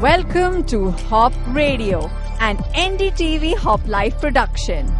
Welcome to Hop Radio, an NDTV Hop Life production.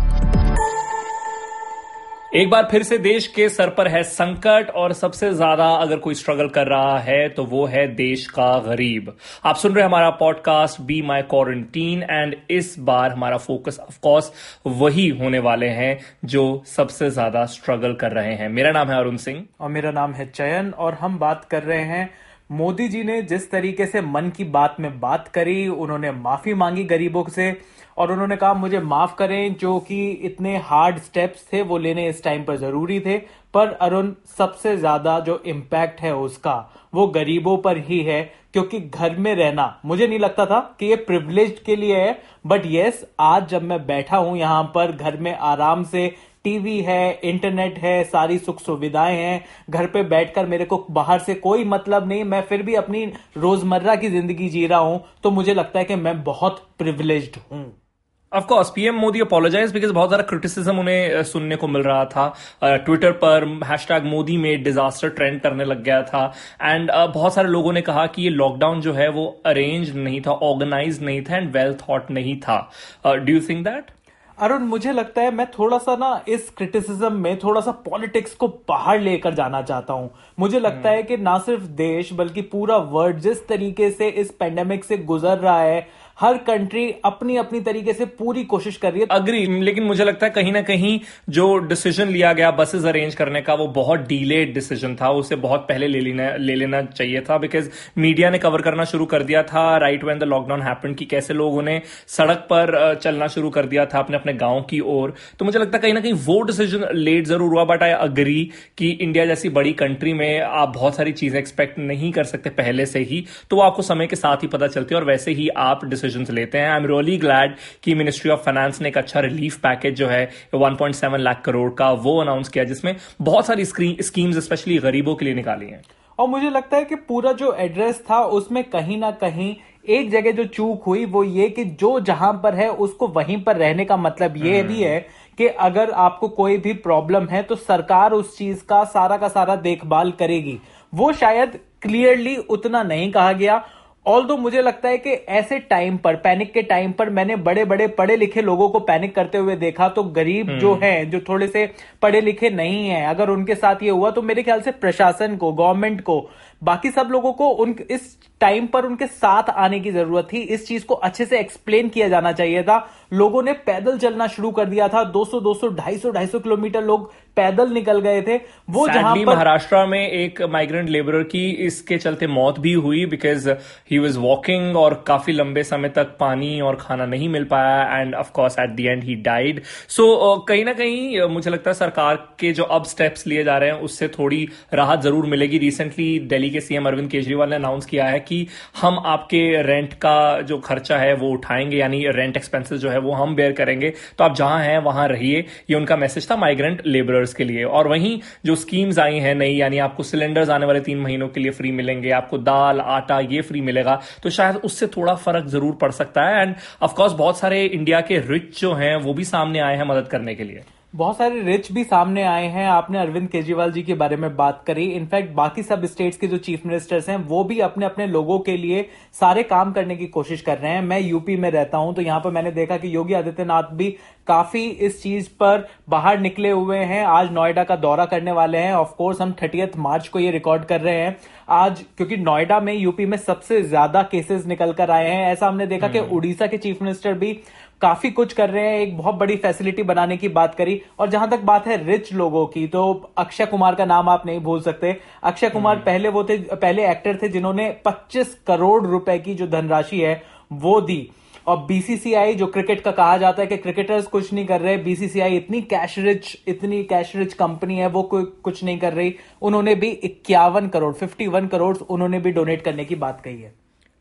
एक बार फिर से देश के सर पर है संकट और सबसे ज़्यादा अगर कोई स्ट्रगल कर रहा है तो वो है देश का गरीब। आप सुन रहे हैं हमारा podcast be my quarantine and इस बार हमारा फोकस ऑफ़ कोर्स वही होने वाले हैं जो सबसे ज़्यादा स्ट्रगल कर रहे हैं। मेरा नाम है अरुण सिंह। और मेरा नाम है चयन और हम बात कर रहे हैं मोदी जी ने जिस तरीके से मन की बात में बात करी, उन्होंने माफ़ी मांगी गरीबों से, और उन्होंने कहा, मुझे माफ़ करें, जो कि इतने हार्ड स्टेप्स थे, वो लेने इस टाइम पर ज़रूरी थे, पर अरुण, सबसे ज़्यादा जो इम्पैक्ट है उसका, वो गरीबों पर ही है, क्योंकि घर में रहना, मुझे नहीं लगता था कि ये प्रिविलेज के लिए है बट यस आज जब मैं बैठा हूँ यहाँ पर, घर में आराम से टीवी है, इंटरनेट है, सारी सुख सुविधाएँ हैं। घर पे बैठकर मेरे को बाहर से कोई मतलब नहीं, मैं फिर भी अपनी रोज़मर्रा की ज़िंदगी जी रहा हूँ तो मुझे लगता है कि मैं बहुत प्रिविलेज्ड हूँ। Of course PM Modi apologize because बहुत सारा क्रिटिसिज्म उन्हें सुनने को मिल रहा था। ट्विटर पर हैश टैग मोदी में डिजास्टर ट्रेंड करने लग गया था। एंड बहुत सारे लोगों ने कहा कि ये लॉकडाउन जो है वो अरेंज नहीं था ऑर्गेनाइज नहीं था एंड वेल थॉट नहीं था। Do you think that Arun मुझे लगता है मैं थोड़ा सा ना इस क्रिटिसिज्म में थोड़ा सा पॉलिटिक्स को बाहर लेकर जाना चाहता हूँ। मुझे लगता है कि ना सिर्फ़ देश बल्कि पूरा वर्ल्ड जिस तरीके से इस पेंडेमिक से गुजर रहा है हर कंट्री अपनी अपनी तरीके से पूरी कोशिश कर रही है। अग्री लेकिन मुझे लगता है कहीं ना कहीं जो डिसीज़न लिया गया बसेस अरेंज करने का, वो बहुत डीलेड डिसीज़न था, उसे बहुत पहले ले लेना ले लेना चाहिए था बिकॉज़ मीडिया ने कवर करना शुरू कर दिया था right when the lockdown happen कि कैसे लोगों ने सड़क पर चलना शुरू कर दिया था अपने अपने गाँव की ओर। तो मुझे लगता है कहीं ना कहीं वो डिसीज़न लेट ज़रूर हुआ बट आई अग्री कि इंडिया जैसी बड़ी कंट्री में आप बहुत सारी चीज़ें एक्सपेक्ट नहीं कर सकते पहले से ही तो वो आपको समय के साथ ही पता चलती है, और वैसे ही आप डिसीज़न डिसीज़न लेते हैं। आई एम रियली ग्लैड कि मिनिस्ट्री ऑफ़ फाइनेंस ने एक अच्छा रिलीफ पैकेज जो है 1.7 लाख करोड़ का वो अनाउंस किया जिसमें बहुत सारी स्कीम्स स्पेशली गरीबों के लिए निकाली हैं। और मुझे लगता है कि पूरा जो एड्रेस था उसमें कहीं ना कहीं एक जगह जो चूक हुई वो ये कि जो जहाँ पर है उसको वहीं पर रहने का मतलब ये हम्म। भी है कि अगर आपको कोई भी प्रॉब्लम है तो सरकार उस चीज़ का सारा का सारा देखभाल करेगी। वो शायद क्लियरली उतना नहीं कहा गया ऑल दो मुझे लगता है कि ऐसे टाइम पर पैनिक के टाइम पर मैंने बड़े बड़े पढ़े लिखे लोगों को पैनिक करते हुए देखा तो गरीब जो है जो थोड़े से पढ़े लिखे नहीं है अगर उनके साथ ये हुआ तो मेरे ख्याल से प्रशासन को गवर्नमेंट को बाकी सब लोगों को उन इस टाइम पर उनके साथ आने की ज़रूरत थी। इस चीज़ को अच्छे से एक्सप्लेन किया जाना चाहिए था। लोगों ने पैदल चलना शुरू कर दिया था। 200 200 250 250 किलोमीटर लोग पैदल निकल गए थे। वो जहाँ पर महाराष्ट्र में एक माइग्रेंट लेबरर की इसके चलते मौत भी हुई बिकॉज़ ही वॉज़ वॉकिंग और काफ़ी लंबे समय तक पानी और खाना नहीं मिल पाया and of course at the end he died so कहीं ना कहीं मुझे लगता है सरकार के जो अब स्टेप्स लिए जा रहे हैं उससे थोड़ी राहत ज़रूर मिलेगी। रिसेंटली दिल्ली के सीएम अरविंद केजरीवाल ने अनाउंस किया है कि हम आपके रेंट का जो खर्चा है वो उठाएँगे, यानी रेंट एक्सपेंसेस जो है वो हम बेयर करेंगे। तो आप जहाँ हैं, वहाँ रहिए। ये उनका मैसेज था माइग्रेंट लेबरर्स के लिए। और वहीं जो स्कीम्स आई हैं नई, यानी आपको सिलेंडर्स आने वाले तीन महीनों के लिए फ्री मिलेंगे, आपको दाल, आटा ये फ्री मिलेगा। तो शायद उससे थोड़ा फ़र्क ज़रूर पड़ सकता है। एंड ऑफकोर्स बहुत सारे इंडिया के रिच जो हैं, वो भी सामने आए हैं मदद करने के लिए। बहुत सारे रिच भी सामने आए हैं। आपने अरविंद केजरीवाल जी के बारे में बात करी। इनफैक्ट बाकी सब स्टेट्स के जो चीफ मिनिस्टर्स हैं, वो भी अपने अपने लोगों के लिए सारे काम करने की कोशिश कर रहे हैं। मैं यूपी में रहता हूँ तो यहाँ पर मैंने देखा कि योगी आदित्यनाथ भी काफ़ी इस चीज़ पर बाहर निकले हुए हैं। आज नोएडा का दौरा करने वाले हैं। ऑफकोर्स हम थर्टियथ मार्च को ये रिकॉर्ड कर रहे हैं। आज क्योंकि नोएडा में यूपी में सबसे ज़्यादा केसेस निकल कर आए हैं। ऐसा हमने देखा कि हम्म। उड़ीसा के चीफ मिनिस्टर भी काफ़ी कुछ कर रहे हैं। एक बहुत बड़ी फैसिलिटी बनाने की बात करी। और जहाँ तक बात है रिच लोगों की तो अक्षय कुमार का नाम आप नहीं भूल सकते। अक्षय कुमार हम्म। पहले वो थे पहले एक्टर थे जिन्होंने 25 करोड़ रुपए की जो धनराशि है वो दी। और बीसीसीआई जो क्रिकेट का कहा जाता है कि क्रिकेटर्स कुछ नहीं कर रहे बीसीसीआई इतनी कैश रिच इतनी कैश रिच कंपनी है, वो कुछ नहीं कर रही। उन्होंने भी इक्यावन करोड़ फिफ्टी वन करोड़ उन्होंने भी डोनेट करने की बात कही है।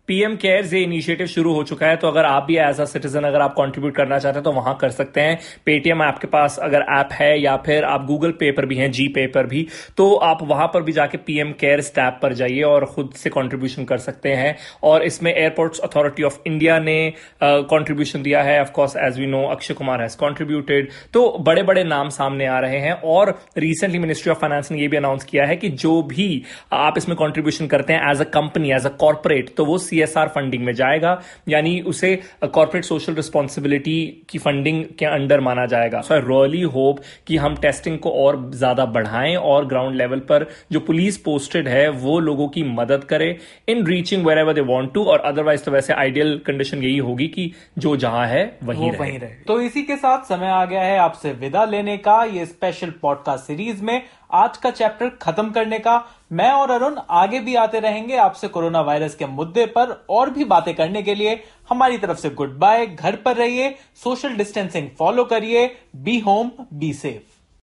पीएम केयर्स ये इनिशिएटिव शुरू हो चुका है तो अगर आप भी एज अ सिटीजन अगर आप कंट्रीब्यूट करना चाहते हैं तो वहाँ कर सकते हैं। पेटीएम आपके पास अगर ऐप है या फिर आप गूगल पे पर भी हैं जी पे पर भी तो आप वहाँ पर भी जाके पीएम केयर्स टैब पर जाइए और खुद से कंट्रीब्यूशन कर सकते हैं। और इसमें एयरपोर्ट्स अथॉरिटी ऑफ़ इंडिया ने कॉन्ट्रीब्यूशन uh, दिया है। Of course as we know Akshay Kumar has contributed तो बड़े बड़े नाम सामने आ रहे हैं और रिसेंटली मिनिस्ट्री ऑफ़ फाइनेंस ने यह भी अनाउंस किया है कि जो भी आप इसमें कॉन्ट्रीब्यूशन करते हैं as a company as a corporate तो वो सीएसआर फंडिंग में जाएगा यानी उसे कॉर्पोरेट सोशल रिस्पॉन्सिबिलिटी की फंडिंग के अंडर माना जाएगा। सो आई रियली होप कि हम टेस्टिंग को और ज़्यादा बढ़ाएँ और ग्राउंड लेवल पर जो पुलिस पोस्टेड है वो लोगों की मदद करे in reaching wherever they want to और अदरवाइज़ तो वैसे आइडियल कंडीशन यही होगी कि जो जहाँ है वहीं रहे।, वहीं रहे। तो इसी के साथ समय आ गया है आपसे विदा लेने का ये स्पेशल पॉडकास्ट सीरीज़ में। आज का चैप्टर खत्म करने का। मैं और अरुण आगे भी आते रहेंगे आपसे कोरोना वायरस के मुद्दे पर और भी बातें करने के लिए। हमारी तरफ़ से गुड बाय, घर पर रहिए, सोशल डिस्टेंसिंग फॉलो करिए, बी होम, बी सेफ़।